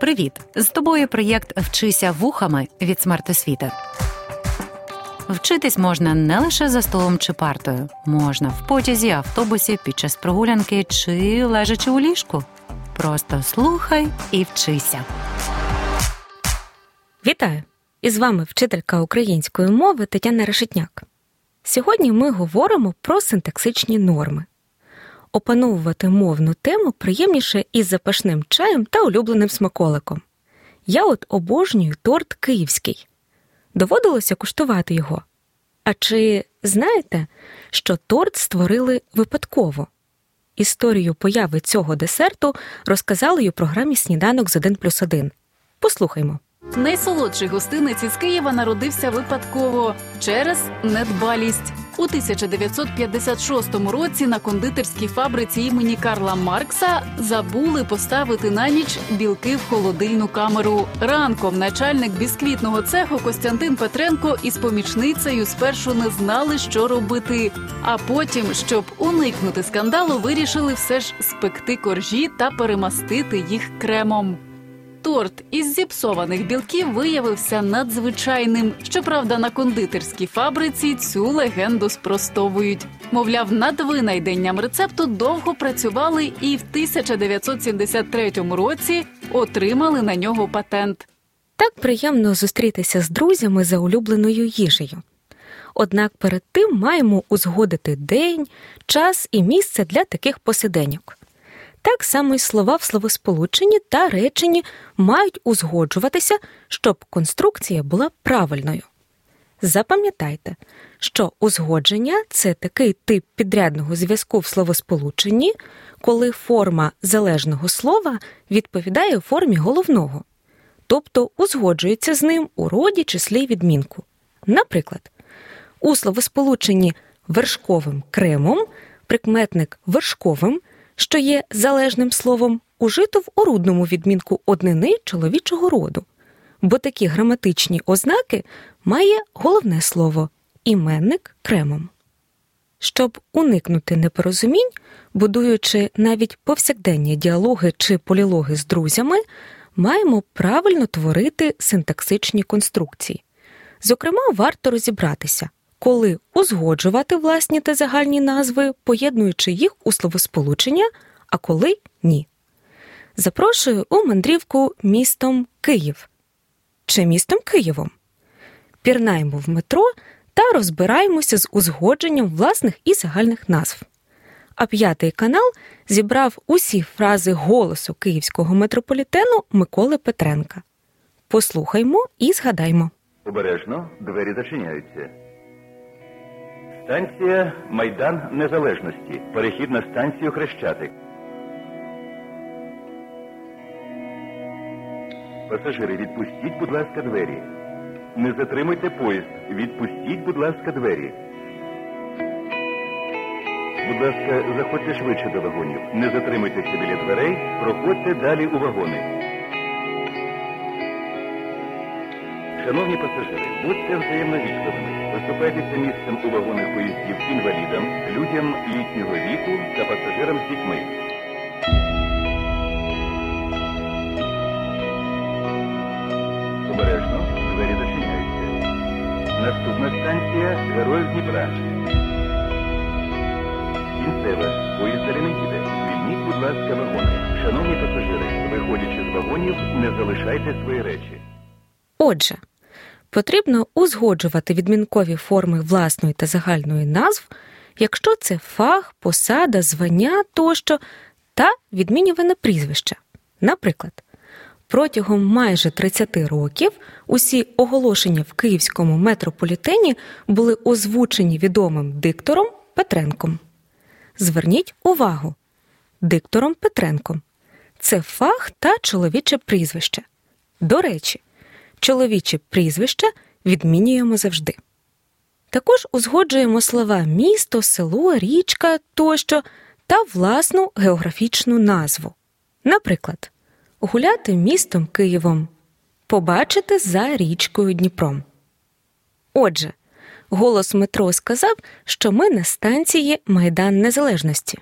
Привіт! З тобою проєкт Вчися вухами від смертосвіти. Вчитись можна не лише за столом чи партою, можна в потязі, автобусі, під час прогулянки чи лежачи у ліжку. Просто слухай і вчися. Вітаю! І з вами вчителька української мови Тетяна Решетняк. Сьогодні ми говоримо про синтаксичні норми. Опановувати мовну тему приємніше із запашним чаєм та улюбленим смаколиком. Я от обожнюю торт київський. Доводилося куштувати його. А чи знаєте, що торт створили випадково? Історію появи цього десерту розказали у програмі Сніданок з 1 плюс 1. Послухаймо. Найсолодший гостинець із Києва народився випадково через недбалість. У 1956 році на кондитерській фабриці імені Карла Маркса забули поставити на ніч білки в холодильну камеру. Ранком начальник бісквітного цеху Костянтин Петренко із помічницею спершу не знали, що робити. А потім, щоб уникнути скандалу, вирішили все ж спекти коржі та перемастити їх кремом. Торт із зіпсованих білків виявився надзвичайним. Щоправда, на кондитерській фабриці цю легенду спростовують. Мовляв, над винайденням рецепту довго працювали і в 1973 році отримали на нього патент. Так приємно зустрітися з друзями за улюбленою їжею. Однак перед тим маємо узгодити день, час і місце для таких посиденьок. Так само й слова в словосполученні та реченні мають узгоджуватися, щоб конструкція була правильною. Запам'ятайте, що узгодження це такий тип підрядного зв'язку в словосполученні, коли форма залежного слова відповідає формі головного, тобто узгоджується з ним у роді числі відмінку. Наприклад, у словосполученні вершковим кремом прикметник вершковим що є залежним словом, ужито в орудному відмінку однини чоловічого роду, бо такі граматичні ознаки має головне слово іменник кремом. Щоб уникнути непорозумінь, будуючи навіть повсякденні діалоги чи полілоги з друзями, маємо правильно творити синтаксичні конструкції. Зокрема, варто розібратися, коли узгоджувати власні та загальні назви, поєднуючи їх у словосполучення, а коли ні. Запрошую у мандрівку містом Київ чи містом Києвом. Пірнаємо в метро та розбираємося з узгодженням власних і загальних назв. А п'ятий канал зібрав усі фрази голосу київського метрополітену Миколи Петренка. Послухаймо і згадаймо. Обережно двері зачиняються. Станція Майдан Незалежності. Перехід на станцію Хрещатик. Пасажири, відпустіть, будь ласка, двері. Не затримуйте поїзд. Відпустіть, будь ласка, двері. Будь ласка, заходьте швидше до вагонів. Не затримуйтеся біля дверей. Проходьте далі у вагони. Шановні пасажири, будьте взаємно вічливими. Виступайтеся місцем у вагонах поїздів інвалідам, людям літнього віку та пасажирам з дітьми. Обережно, двері зачиняються. Наступна станція Героїв Дніпра. Кінцева. Поїзд далі не. Звільніть, будь ласка, вагони. Шановні пасажири, виходячи з вагонів, не залишайте свої речі. Отже, потрібно узгоджувати відмінкові форми власної та загальної назв, якщо це фах, посада, звання тощо та відмінюване прізвище. Наприклад, протягом майже 30 років усі оголошення в київському метрополітені були озвучені відомим диктором Петренком. Зверніть увагу, диктором Петренком це фах та чоловіче прізвище. До речі, чоловіче прізвище відмінюємо завжди. Також узгоджуємо слова місто, село, річка тощо та власну географічну назву. Наприклад, гуляти містом Києвом, побачити за річкою Дніпром. Отже, голос метро сказав, що ми на станції Майдан Незалежності.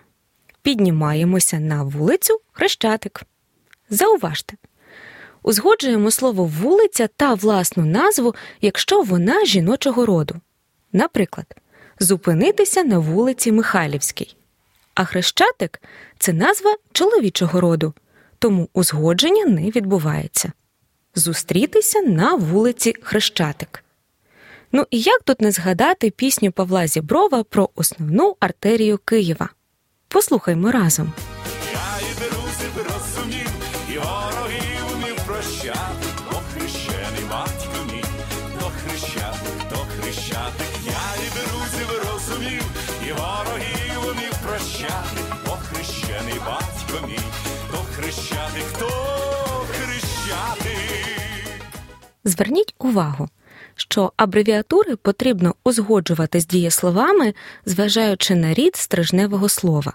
Піднімаємося на вулицю Хрещатик. Зауважте, Узгоджуємо слово вулиця та власну назву, якщо вона жіночого роду. Наприклад, зупинитися на вулиці Михайлівській. А хрещатик це назва чоловічого роду, тому узгодження не відбувається. Зустрітися на вулиці Хрещатик. Ну і як тут не згадати пісню Павла Зіброва про основну артерію Києва? Послухаймо разом. Мій, до хрещатик, до хрещатик. Зверніть увагу, що абревіатури потрібно узгоджувати з дієсловами, зважаючи на рід стрижневого слова.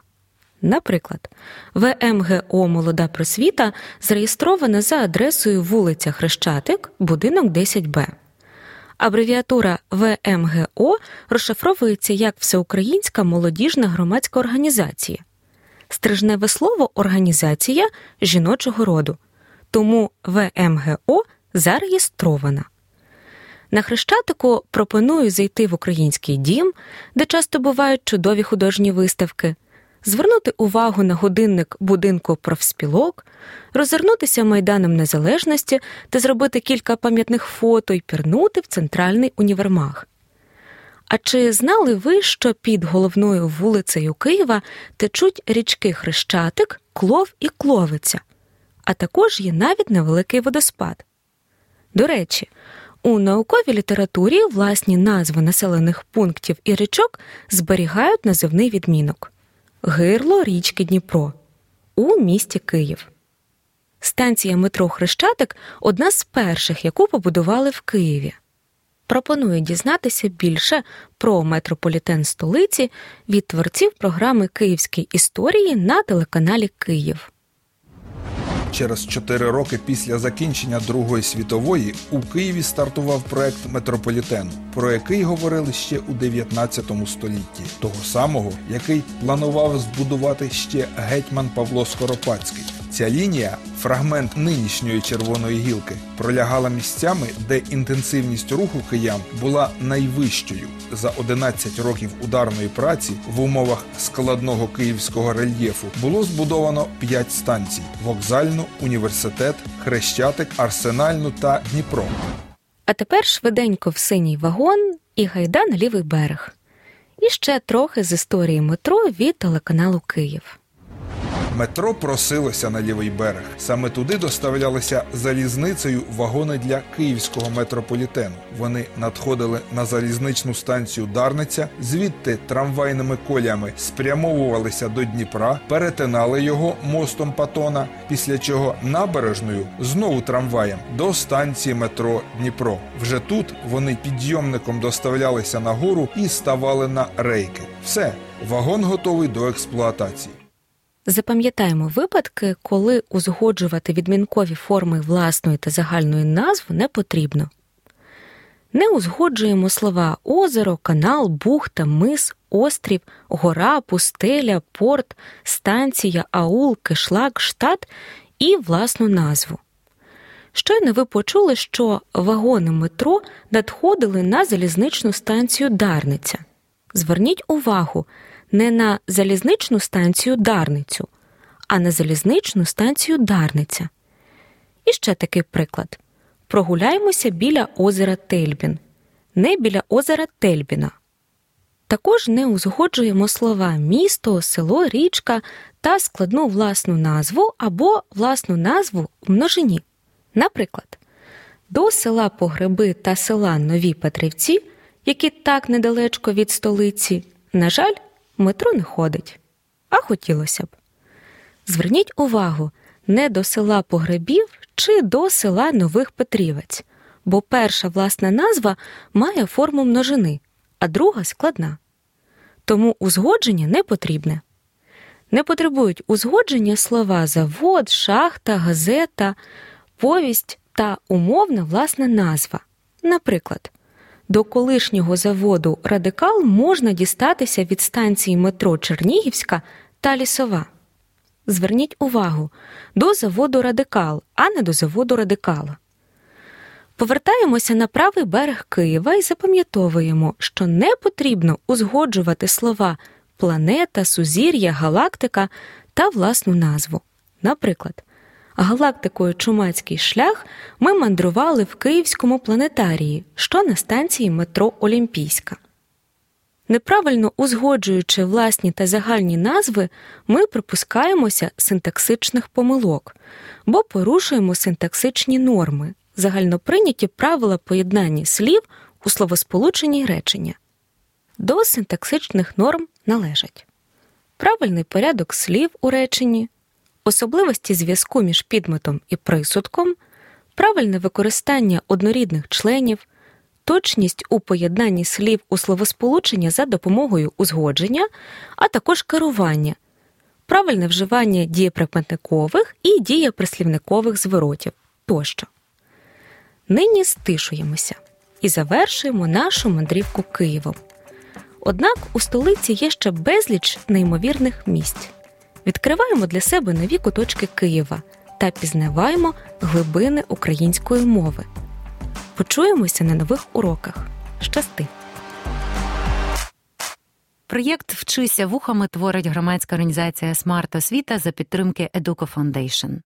Наприклад, ВМГО Молода просвіта зареєстрована за адресою вулиця Хрещатик, будинок 10Б. Абревіатура ВМГО розшифровується як Всеукраїнська молодіжна громадська організація. Стрижневе слово організація жіночого роду, тому ВМГО зареєстрована. На Хрещатику пропоную зайти в український дім, де часто бувають чудові художні виставки, звернути увагу на годинник будинку профспілок, розвернутися майданом незалежності та зробити кілька пам'ятних фото і пірнути в центральний універмаг. А чи знали ви, що під головною вулицею Києва течуть річки Хрещатик, Клов і Кловиця, а також є навіть невеликий водоспад? До речі, у науковій літературі власні назви населених пунктів і річок зберігають називний відмінок Гирло річки Дніпро у місті Київ. Станція метро Хрещатик одна з перших, яку побудували в Києві. Пропоную дізнатися більше про метрополітен столиці від творців програми Київські історії на телеканалі Київ. Через чотири роки після закінчення Другої світової у Києві стартував проект метрополітену, про який говорили ще у 19 столітті, того самого, який планував збудувати ще гетьман Павло Скоропадський. Ця лінія, фрагмент нинішньої червоної гілки, пролягала місцями, де інтенсивність руху киян була найвищою. За 11 років ударної праці в умовах складного київського рельєфу було збудовано 5 станцій: вокзальну, університет, хрещатик, арсенальну та Дніпро. А тепер швиденько в синій вагон і гайда на лівий берег. І ще трохи з історії метро від телеканалу Київ. Метро просилося на лівий берег. Саме туди доставлялися залізницею вагони для київського метрополітену. Вони надходили на залізничну станцію Дарниця, звідти трамвайними колями спрямовувалися до Дніпра, перетинали його мостом Патона, після чого набережною знову трамваєм до станції метро Дніпро. Вже тут вони підйомником доставлялися на гору і ставали на рейки. Все, вагон готовий до експлуатації. Запам'ятаємо випадки, коли узгоджувати відмінкові форми власної та загальної назви не потрібно. Не узгоджуємо слова озеро, канал, бухта, мис, острів, гора, пустеля, порт, станція, аул, кишлак, штат і власну назву. Щойно ви почули, що вагони метро надходили на залізничну станцію Дарниця. Зверніть увагу не на залізничну станцію Дарницю, а на залізничну станцію Дарниця. І ще такий приклад: прогуляємося біля озера Тельбін, не біля озера Тельбіна. Також не узгоджуємо слова місто, село, річка та складну власну назву або власну назву в множині. Наприклад, до села Погреби та села Нові Петрівці, які так недалечко від столиці, на жаль, метро не ходить, а хотілося б. Зверніть увагу не до села Погребів чи до села Нових Петрівець, бо перша власна назва має форму множини, а друга складна. Тому узгодження не потрібне. Не потребують узгодження слова завод, шахта, газета, повість та умовна власна назва. Наприклад, до колишнього заводу Радикал можна дістатися від станції метро Чернігівська та Лісова. Зверніть увагу до заводу радикал, а не до заводу радикала. Повертаємося на правий берег Києва і запам'ятовуємо, що не потрібно узгоджувати слова планета, сузір'я, галактика та власну назву. Наприклад, галактикою Чумацький шлях ми мандрували в Київському планетарії, що на станції метро Олімпійська. Неправильно узгоджуючи власні та загальні назви, ми припускаємося синтаксичних помилок, бо порушуємо синтаксичні норми, загальноприйняті правила поєднання слів у словосполученні речення. До синтаксичних норм належать правильний порядок слів у реченні, особливості зв'язку між підметом і присудком, правильне використання однорідних членів, точність у поєднанні слів у словосполучення за допомогою узгодження, а також керування, правильне вживання дієприкметникових і дієприслівникових зворотів тощо. Нині стишуємося і завершуємо нашу мандрівку Києвом. Однак у столиці є ще безліч неймовірних місць. Відкриваємо для себе нові куточки Києва та пізнаваємо глибини української мови. Почуємося на нових уроках. Щасти! Проєкт Вчися вухами творить громадська організація Смарт Освіта за підтримки Educo Foundation.